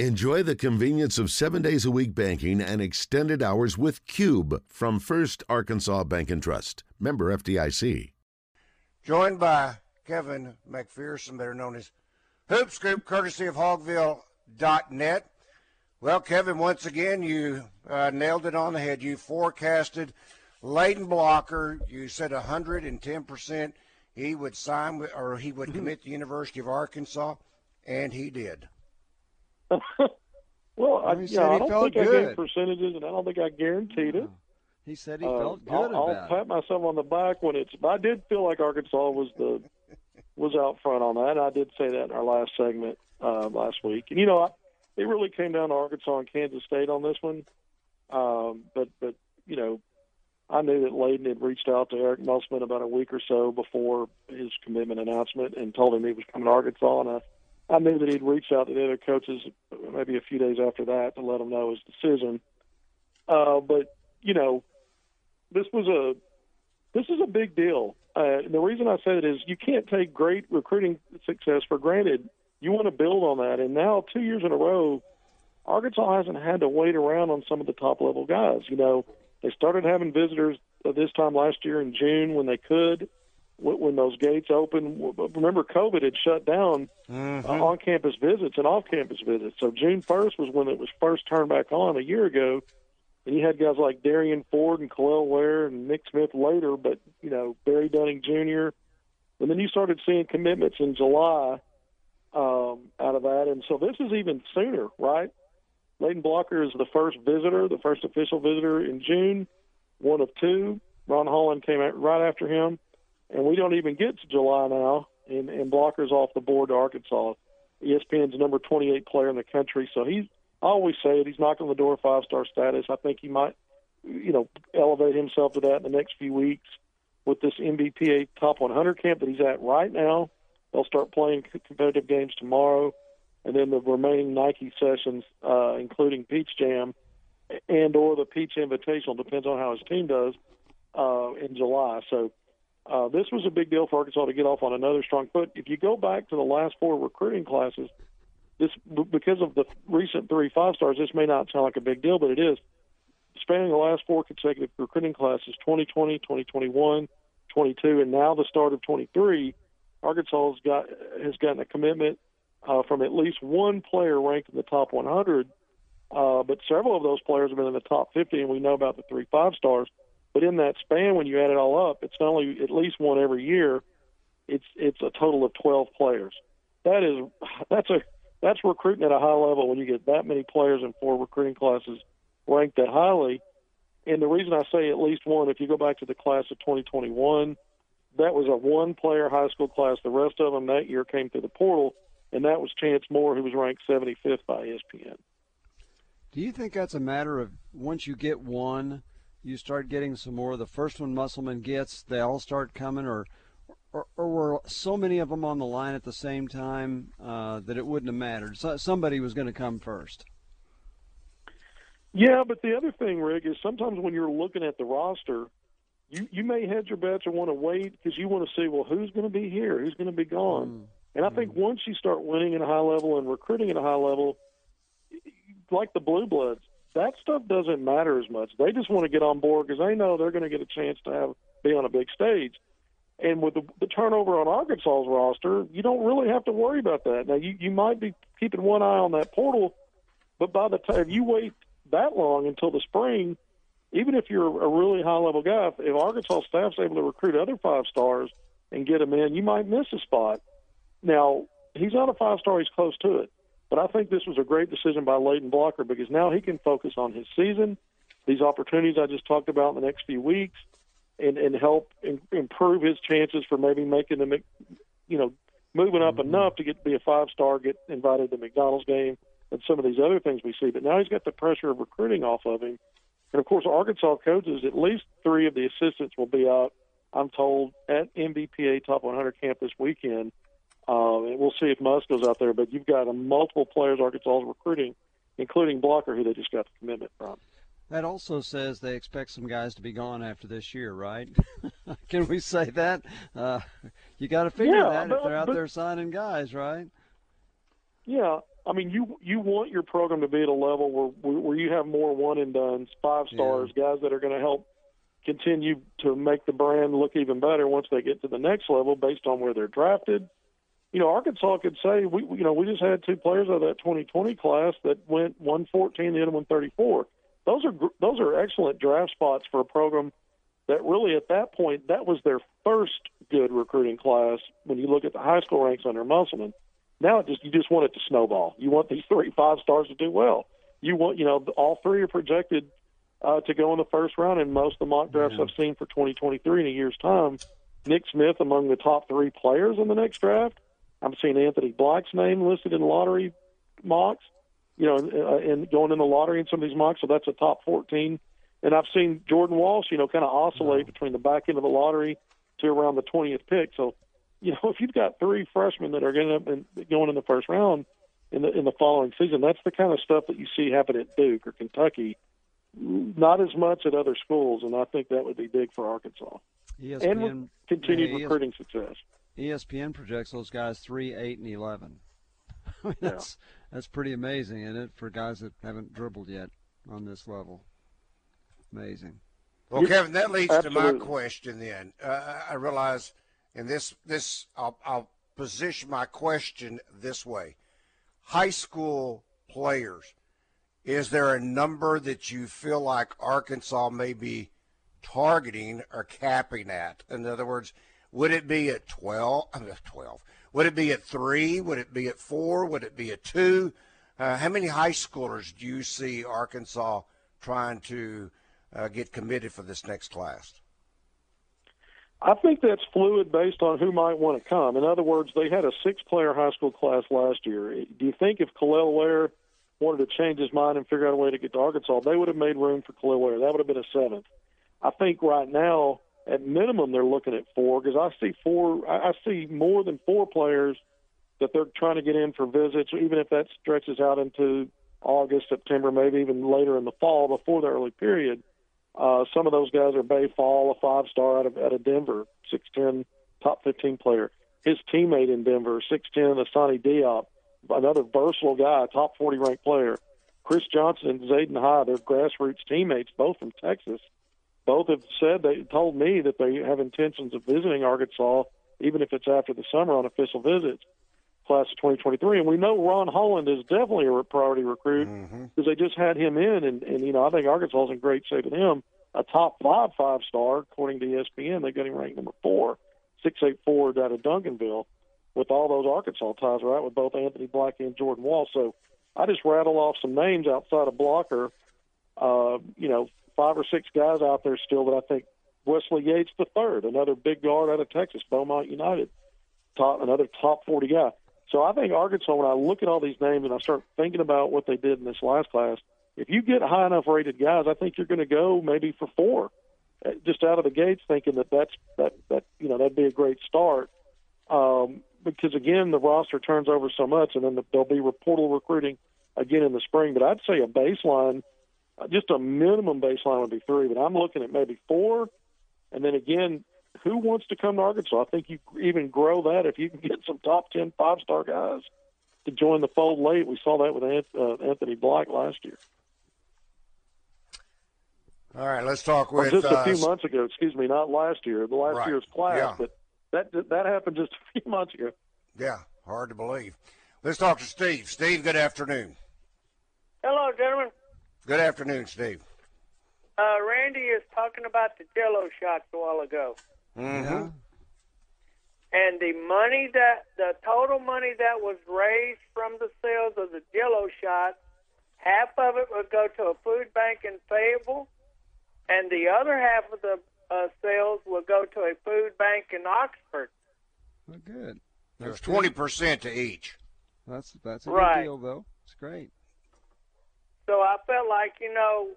Enjoy the convenience of seven days a week banking and extended hours with Cube from First Arkansas Bank and Trust. Member FDIC. Joined by Kevin McPherson, better known as Hoop Scoop, courtesy of Hawgville.net. Well, Kevin, once again, you uh, nailed it on the head. You forecasted Layden Blocker. You said 110% he would sign with, or he would commit to the University of Arkansas, and he did. well, I, yeah, I don't think good. I gave percentages, and I don't think I guaranteed it. He said he Uh, felt good I'll, I'll pat myself on the back when it's. I did feel like Arkansas was the was out front on that. I did say that in our last segment uh, last week, and you know, I, it really came down to Arkansas and Kansas State on this one. Um, but but you know, I knew that Layden had reached out to Eric Musselman about a week or so before his commitment announcement and told him he was coming to Arkansas, and I, I knew that he'd reach out to the other coaches maybe a few days after that to let them know his decision. Uh, but you know, this was a this is a big deal. Uh, the reason I say it is you can't take great recruiting success for granted. You want to build on that, and now two years in a row, Arkansas hasn't had to wait around on some of the top level guys. You know, they started having visitors this time last year in June when they could, when those gates opened. Remember, COVID had shut down Mm-hmm. uh, on campus visits and off campus visits. So June 1st was when it was first turned back on a year ago. And you had guys like Derrian Ford and Kel'el Ware and Nick Smith later, but, you know, Barry Dunning Jr. And then you started seeing commitments in July um, out of that. And so this is even sooner, right? Layden Blocker is the first visitor, the first official visitor in June, one of two. Ron Holland came out right after him. And we don't even get to July now, and, and Blocker's off the board to Arkansas. ESPN's number 28 player in the country, so he's. I always say it. He's knocking on the door five star status. I think he might, you know, elevate himself to that in the next few weeks with this NBPA Top 100 camp that he's at right now. They'll start playing competitive games tomorrow, and then the remaining Nike sessions, uh, including Peach Jam and or the Peach Invitational, depends on how his team does uh, in July. So uh, this was a big deal for Arkansas to get off on another strong foot. If you go back to the last four recruiting classes, this because of the recent three five stars, this may not sound like a big deal, but it is. Spanning the last four consecutive recruiting classes 2020, 2021, 22, and now the start of 23, Arkansas has got has gotten a commitment uh, from at least one player ranked in the top 100. Uh, but several of those players have been in the top 50, and we know about the three five stars. But in that span, when you add it all up, it's not only at least one every year. It's it's a total of 12 players. That is that's a that's recruiting at a high level when you get that many players in four recruiting classes ranked that highly. And the reason I say at least one, if you go back to the class of 2021, that was a one-player high school class. The rest of them that year came through the portal, and that was Chance Moore, who was ranked 75th by ESPN. Do you think that's a matter of once you get one, you start getting some more? The first one Musselman gets, they all start coming, or or, or were so many of them on the line at the same time uh, that it wouldn't have mattered? So, somebody was going to come first. Yeah, but the other thing, Rick, is sometimes when you're looking at the roster, you you may hedge your bets or want to wait because you want to see, well, who's going to be here, who's going to be gone. Mm. And I think once you start winning at a high level and recruiting at a high level, like the Blue Bloods, that stuff doesn't matter as much. They just want to get on board because they know they're going to get a chance to have be on a big stage. And with the, the turnover on Arkansas's roster, you don't really have to worry about that. Now, you, you might be keeping one eye on that portal, but by the time you wait that long until the spring, even if you're a really high level guy, if, Arkansas staff's able to recruit other five stars and get them in, you might miss a spot. Now, he's not a five star, he's close to it. But I think this was a great decision by Layden Blocker because now he can focus on his season, these opportunities I just talked about in the next few weeks, and, and help in, improve his chances for maybe making the, you know, moving up Mm-hmm. enough to get to be a five star, get invited to the McDonald's game, and some of these other things we see. But now he's got the pressure of recruiting off of him. And of course, Arkansas coaches, at least three of the assistants will be out, I'm told, at NBPA Top 100 camp this weekend. Uh, and we'll see if Musk goes out there. But you've got a multiple players Arkansas is recruiting, including Blocker, who they just got the commitment from. That also says they expect some guys to be gone after this year, right? Can we say that? Uh, you got to figure Yeah, that but- if they're out but- there signing guys, right? Yeah, I mean, you you want your program to be at a level where where you have more one and duns, five stars, yeah. guys that are going to help continue to make the brand look even better once they get to the next level based on where they're drafted. You know, Arkansas could say we you know we just had two players out of that 2020 class that went 114, the other 134. Those are those are excellent draft spots for a program that really at that point that was their first good recruiting class when you look at the high school ranks under Musselman. Now it just you just want it to snowball. You want these three five stars to do well. You want you know all three are projected uh, to go in the first round in most of the mock drafts yeah. I've seen for 2023 in a year's time. Nick Smith among the top three players in the next draft. I'm seeing Anthony Black's name listed in lottery mocks. You know, uh, and going in the lottery in some of these mocks, so that's a top 14 and I've seen Jordan Walsh, you know, kind of oscillate between the back end of the lottery to around the 20th pick. So, you know, if you've got three freshmen that are going to going in the first round in the in the following season, that's the kind of stuff that you see happen at Duke or Kentucky. Not as much at other schools, and I think that would be big for Arkansas. ESPN, and continued yeah, recruiting success. ESPN projects those guys three, eight, and eleven. I mean, that's yeah. that's pretty amazing, isn't it, for guys that haven't dribbled yet on this level? Amazing. Well, Kevin, that leads Absolutely. to my question. Then uh, I realize, in this this I'll, I'll position my question this way: high school players. Is there a number that you feel like Arkansas may be targeting or capping at? In other words, would it be at 12? I mean, 12. Would it be at three? Would it be at four? Would it be at two? Uh, how many high schoolers do you see Arkansas trying to uh, get committed for this next class? I think that's fluid based on who might want to come. In other words, they had a six-player high school class last year. Do you think if Kel'el Ware wanted to change his mind and figure out a way to get to Arkansas, they would have made room for Kel'el Ware? That would have been a seventh. I think right now, at minimum, they're looking at four because I see four. I see more than four players that they're trying to get in for visits, even if that stretches out into August, September, maybe even later in the fall before the early period. Uh, some of those guys are Baye Fall, a five star out of out of Denver, six ten, top fifteen player. His teammate in Denver, six ten, Asani Diop, another versatile guy, top forty ranked player. Chris Johnson and Zayden High, they're grassroots teammates, both from Texas. Both have said they told me that they have intentions of visiting Arkansas, even if it's after the summer on official visits class of 2023. And we know Ron Holland is definitely a priority recruit because mm-hmm. they just had him in, and, and you know I think Arkansas is in great shape with him. A top five five star according to ESPN. They got him ranked number four, six eight four out of Duncanville, with all those Arkansas ties, right? With both Anthony Black and Jordan Wall. So I just rattle off some names outside of Blocker. Uh, you know, five or six guys out there still that I think Wesley Yates the third, another big guard out of Texas, Beaumont United, top another top forty guy. So I think Arkansas, when I look at all these names and I start thinking about what they did in this last class, if you get high enough rated guys, I think you're going to go maybe for four, uh, just out of the gates, thinking that that's that that you know that'd be a great start. Um, because again, the roster turns over so much, and then the, there'll be portal recruiting again in the spring. But I'd say a baseline, uh, just a minimum baseline would be three. But I'm looking at maybe four, and then again, who wants to come to Arkansas? I think you even grow that if you can get some top 10 five star guys to join the fold late. We saw that with uh, Anthony Black last year. All right, let's talk with or just a uh, few months ago. Excuse me, not last year. The last right. year's class, yeah. but that that happened just a few months ago. Yeah, hard to believe. Let's talk to Steve. Steve, good afternoon. Hello, gentlemen. Good afternoon, Steve. Uh, Randy is talking about the Jello shots a while ago. Mm-hmm. And the money that the total money that was raised from the sales of the Jello shot, half of it would go to a food bank in Fayetteville, and the other half of the uh, sales would go to a food bank in Oxford. Well, good. There's twenty percent to each. That's that's a right. good deal, though. It's great. So I felt like you know,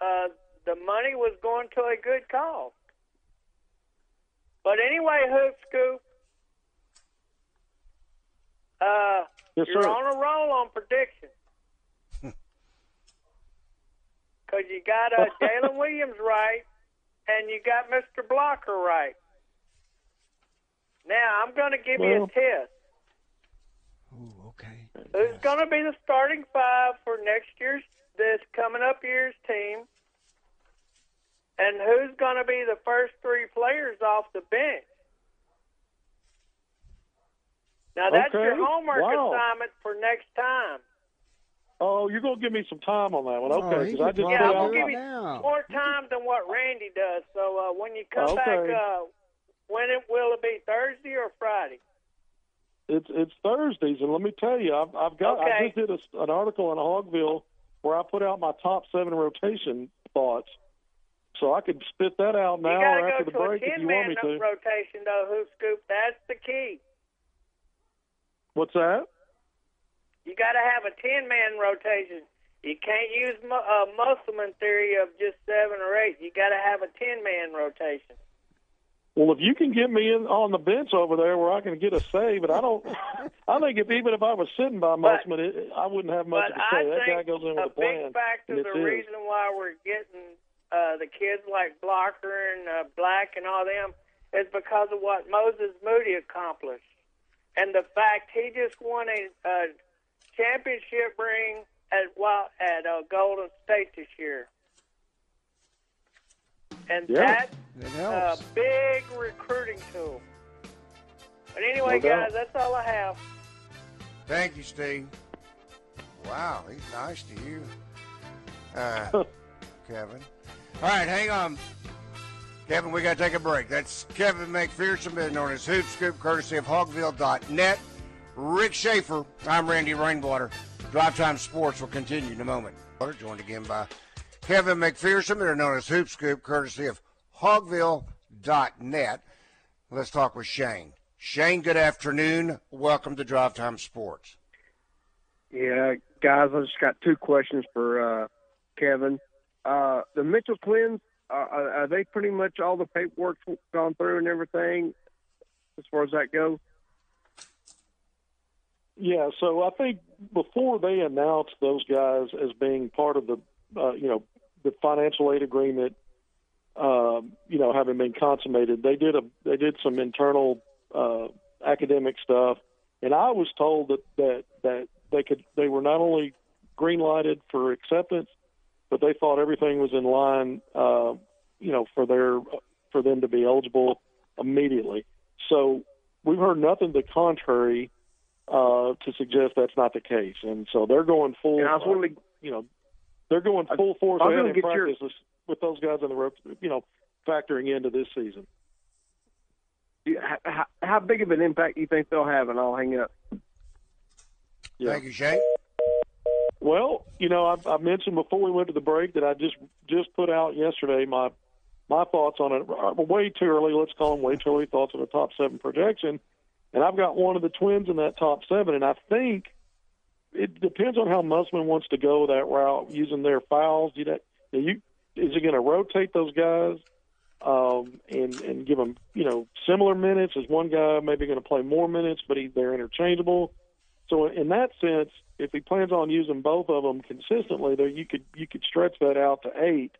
uh, the money was going to a good cause. But anyway, Hoop Scoop, uh, yes, you're sir. on a roll on predictions. Because you got uh, Jaylin Williams right, and you got Mr. Blocker right. Now, I'm going to give well, you a test. Ooh, okay. Who's going to be the starting five for next year's, this coming up year's team? And who's going to be the first three players off the bench? Now that's Okay. your homework Wow. assignment for next time. Oh, you're gonna give me some time on that one, okay? he Because I just Yeah, I'm gonna give you now. more time than what Randy does. So uh, when you come Okay. back, uh, when it will it be Thursday or Friday? It's it's Thursdays, and let me tell you, I've, I've got I just did a, an article in Hawgville where I put out my top seven rotation thoughts, so I could spit that out now or after the break if you want me to. rotation though. Hoop scoop. That's the key. What's that? You got to have a ten man rotation. You can't use mu- uh, Musselman theory of just seven or eight. You got to have a ten man rotation. Well, if you can get me in on the bench over there where I can get a save, but I don't. I think if even if I was sitting by But- it, I wouldn't have much to I say. That guy goes in with a plan. big factor, the his. reason why we're getting uh, the kids like Blocker and uh, Black and all them is because of what Moses Moody accomplished, and the fact he just won a, a championship ring at well, at uh, Golden State this year, and Yeah. that's It a big recruiting tool. But anyway, No guys, that's all I have. Thank you, Steve. Wow, he's nice to you, uh, Kevin. All right, hang on. Kevin, we got to take a break. That's Kevin McPherson, better known as Hoop Scoop, courtesy of Hawgville.net. Rick Schaeffer, I'm Randy Rainwater. Drive Time Sports will continue in a moment. We're joined again by Kevin McPherson, better known as Hoop Scoop, courtesy of Hawgville.net. Let's talk with Shane. Shane, good afternoon. Welcome to Drive Time Sports. Yeah, guys, I just got two questions for uh, Kevin. Uh, the Mitchell twins, uh, are, are they pretty much all the paperwork gone through and everything as far as that goes? Yeah, so I think before they announced those guys as being part of the, uh, you know, the financial aid agreement, um, you know, having been consummated, they did a they did some internal uh, academic stuff, and I was told that that that they could they were not only green lighted for acceptance, but they thought everything was in line, uh, you know, for their for them to be eligible immediately. So we've heard nothing to the contrary uh, to suggest that's not the case, and so they're going full. And I was uh, wondering, you know, they're going full force I was ahead in get your- with- with those guys on the rope, you know, factoring into this season. how, how big of an impact do you think they'll have? And I'll hang up. Yeah. Thank you, Shane. Well, you know, I, I mentioned before we went to the break that I just just put out yesterday my my thoughts on it. uh, Way too early, let's call them way too early thoughts on the top seven projection, and I've got one of the twins in that top seven, and I think it depends on how Musman wants to go that route using their fouls. You know, you is he going to rotate those guys um, and and give them you know similar minutes? Is one guy maybe going to play more minutes, but he, they're interchangeable? So in that sense, if he plans on using both of them consistently, there you could you could stretch that out to eight.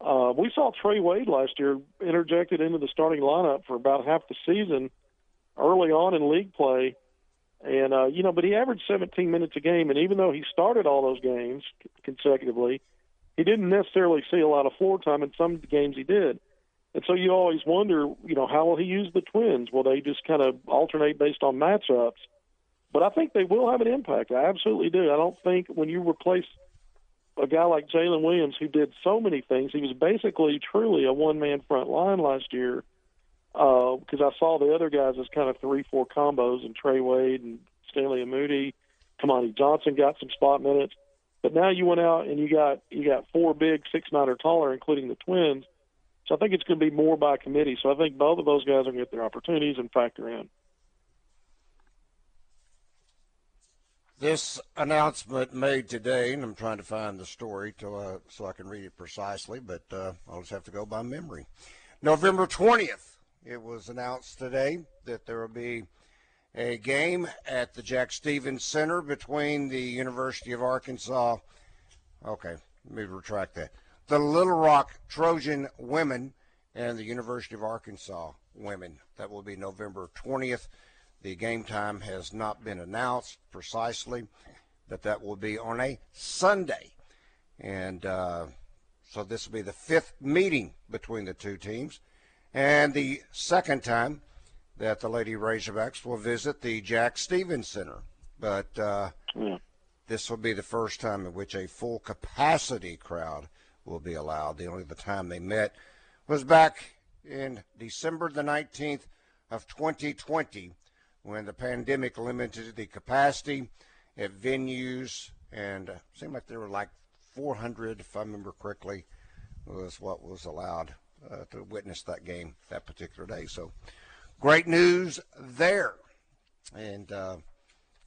Uh, we saw Trey Wade last year interjected into the starting lineup for about half the season early on in league play, and uh, you know, but he averaged 17 minutes a game, and even though he started all those games consecutively, he didn't necessarily see a lot of floor time. In some games, he did. And so you always wonder, you know, how will he use the twins? Will they just kind of alternate based on matchups? But I think they will have an impact. I absolutely do. I don't think when you replace a guy like Jaylin Williams, who did so many things, he was basically truly a one man front line last year. Because I saw the other guys as kind of three, four combos, and Trey Wade and Stanley and Moody. Kamani Johnson got some spot minutes, but now you went out and you got you got four big six nine or taller, including the twins. So I think it's going to be more by committee. So I think both of those guys are going to get their opportunities and factor in. This announcement made today, and I'm trying to find the story to, uh, so I can read it precisely, but uh, I'll just have to go by memory. November 20th, it was announced today that there will be a game at the Jack Stephens Center between the University of Arkansas. Okay, let me retract that. The Little Rock Trojan women and the University of Arkansas women. That will be November 20th. The game time has not been announced precisely, but that will be on a Sunday. And uh, so this will be the fifth meeting between the two teams. And the second time that the Lady Razorbacks will visit the Jack Stephens Center. But uh, yeah. this will be the first time in which a full capacity crowd will be allowed. The only the time they met was back in December the 19th of 2020 when the pandemic limited the capacity at venues and uh, seemed like there were like 400 if I remember correctly was what was allowed uh, to witness that game that particular day. So great news there. And uh,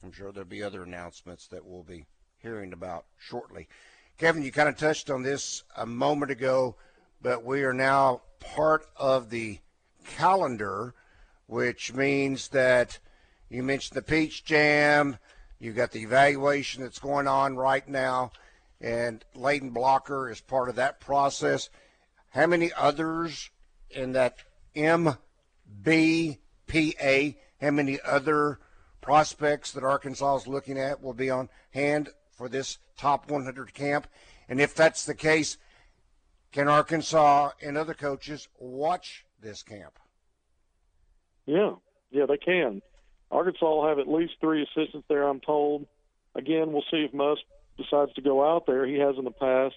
I'm sure there'll be other announcements that we'll be hearing about shortly. Kevin, you kind of touched on this a moment ago, but we are now part of the calendar, which means that you mentioned the Peach Jam, you've got the evaluation that's going on right now, and Layden Blocker is part of that process. How many others in that NBPA, how many other prospects that Arkansas is looking at will be on hand for this top 100 camp? And if that's the case, can Arkansas and other coaches watch this camp? Yeah, yeah, they can. Arkansas will have at least three assistants there, I'm told. Again, we'll see if Muss decides to go out there. He has in the past.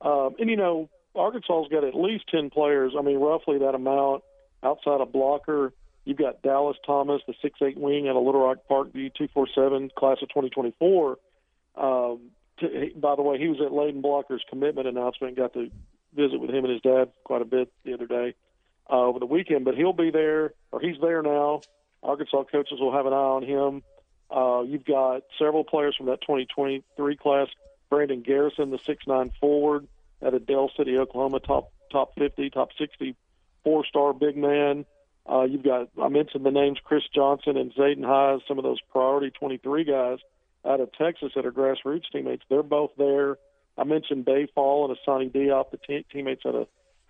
Um, and, you know, Arkansas's got at least 10 players, I mean, roughly that amount outside of blocker. You've got Dallas Thomas, the six-eight wing at a Little Rock Parkview 247 class of 2024. Um, by the way, he was at Layden Blocker's commitment announcement. Got to visit with him and his dad quite a bit the other day uh, over the weekend. But he'll be there, or he's there now. Arkansas coaches will have an eye on him. Uh, you've got several players from that 2023 class. Brandon Garrison, the six-nine forward at of Del City, Oklahoma, top top 50, top 60 four star big man. Uh, you've got, I mentioned the names Chris Johnson and Zayden Highs, some of those priority 23 guys out of Texas that are grassroots teammates. They're both there. I mentioned Baye Fall and Asani Diop, the te- teammates out of,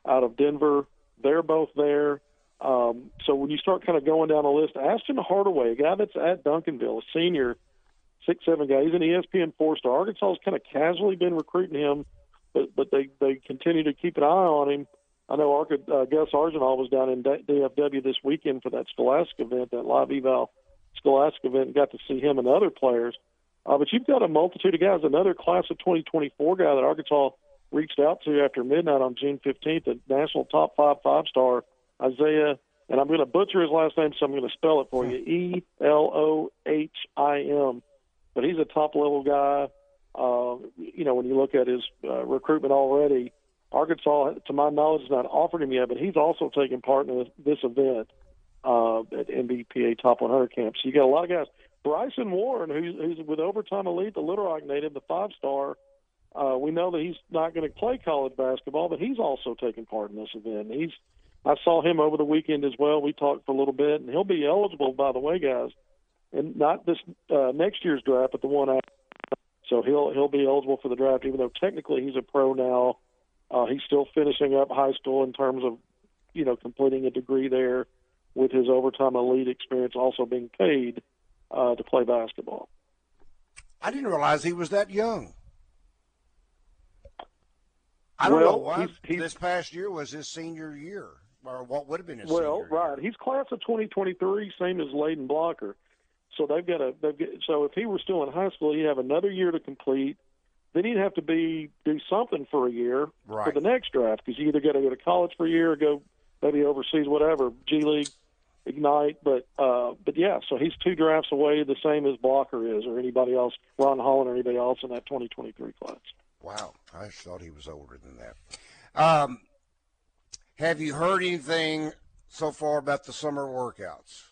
out of Denver. They're both there. Um, so when you start kind of going down the list, Ashton Hardaway, a guy that's at Duncanville, a senior, six seven guy, he's an ESPN four star. Arkansas has kind of casually been recruiting him, but but they they continue to keep an eye on him. I know Arca, uh, Gus was down in DFW this weekend for that Scholastic event, that live eval Scholastic event, and got to see him and other players. Uh, but you've got a multitude of guys. Another class of 2024 guy that Arkansas reached out to after midnight on June 15th, a national top five five star, Isaiah, and I'm going to butcher his last name, so I'm going to spell it for you E L O H I M. But he's a top level guy. Uh, you know, when you look at his uh, recruitment already, Arkansas, to my knowledge, has not offered him yet, but he's also taking part in this event uh, at NBPA Top 100 camp. So you got a lot of guys. Bryson Warren, who's, who's with Overtime Elite, the Little Rock native, the five star. Uh, we know that he's not going to play college basketball, but he's also taking part in this event. He's I saw him over the weekend as well. We talked for a little bit, and he'll be eligible, by the way, guys, and not this uh, next year's draft, but the one after. So he'll he'll be eligible for the draft, even though technically he's a pro now. Uh, he's still finishing up high school in terms of, you know, completing a degree there with his overtime elite experience, also being paid uh, to play basketball. I didn't realize he was that young. I don't well, know why he's, he's, this past year was his senior year, or what would have been his well, right. year. He's class of 2023, same as Layden Blocker. So they've got a. They've got, so if he were still in high school, he'd have another year to complete then he'd have to be do something for a year right. for the next draft because you either got to go to college for a year or go maybe overseas, whatever, G League, Ignite. But uh, but yeah, so he's two drafts away, the same as Blocker is, or anybody else, Ron Holland or anybody else in that 2023 class. Wow, I thought he was older than that. Um, have you heard anything so far about the summer workouts?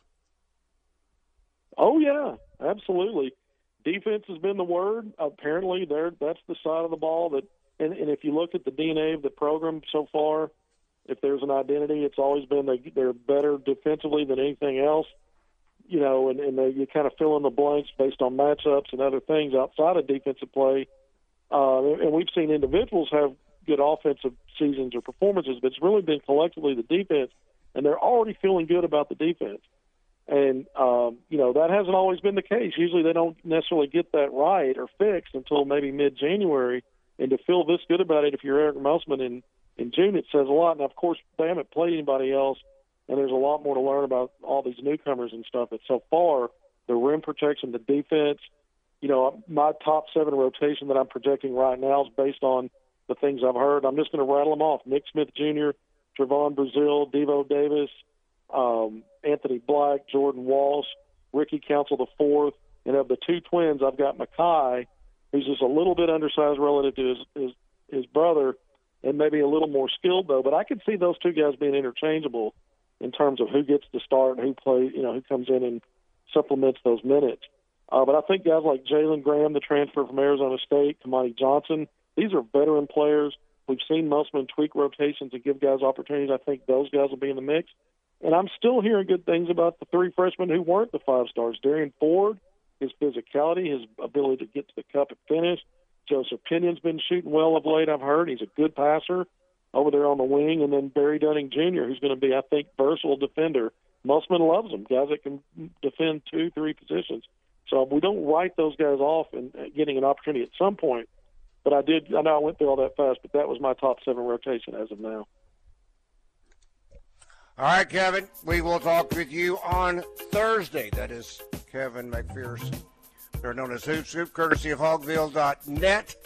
Oh yeah, absolutely defense has been the word. Apparently, there that's the side of the ball that, and, and if you look at the DNA of the program so far, if there's an identity, it's always been they, they're better defensively than anything else. You know, and, and they, you kind of fill in the blanks based on matchups and other things outside of defensive play. Uh, and we've seen individuals have good offensive seasons or performances, but it's really been collectively the defense, and they're already feeling good about the defense. And um, you know that hasn't always been the case. Usually they don't necessarily get that right or fixed until maybe mid-January. And to feel this good about it, if you're Eric Musselman in in June, it says a lot. And of course, they haven't played anybody else, and there's a lot more to learn about all these newcomers and stuff. But so far, the rim protection, the defense, you know, my top seven rotation that I'm projecting right now is based on the things I've heard. I'm just going to rattle them off: Nick Smith Jr., Trevon Brazile, Devo Davis, um, Anthony Black, Jordan Walsh, Ricky Council the fourth, and of the two twins, I've got Makhi, who's just a little bit undersized relative to his his, his brother, and maybe a little more skilled though. But I could see those two guys being interchangeable in terms of who gets the start and who plays, you know, who comes in and supplements those minutes. Uh, but I think guys like Jalen Graham, the transfer from Arizona State, Kamani Johnson, these are veteran players. We've seen Musselman tweak rotations and give guys opportunities. I think those guys will be in the mix. And I'm still hearing good things about the three freshmen who weren't the five stars. Derrian Ford, his physicality, his ability to get to the cup and finish. Joseph Pinion's been shooting well of late, I've heard. He's a good passer over there on the wing. And then Barry Dunning Jr., who's going to be, I think, versatile defender. Musselman loves them, guys that can defend two, three positions. So we don't write those guys off and uh, getting an opportunity at some point. But I did. I know I went through all that fast, but that was my top seven rotation as of now. All right, Kevin. We will talk with you on Thursday. That is Kevin McPherson. They're known as Hoop Scoop, courtesy of Hawgville.net.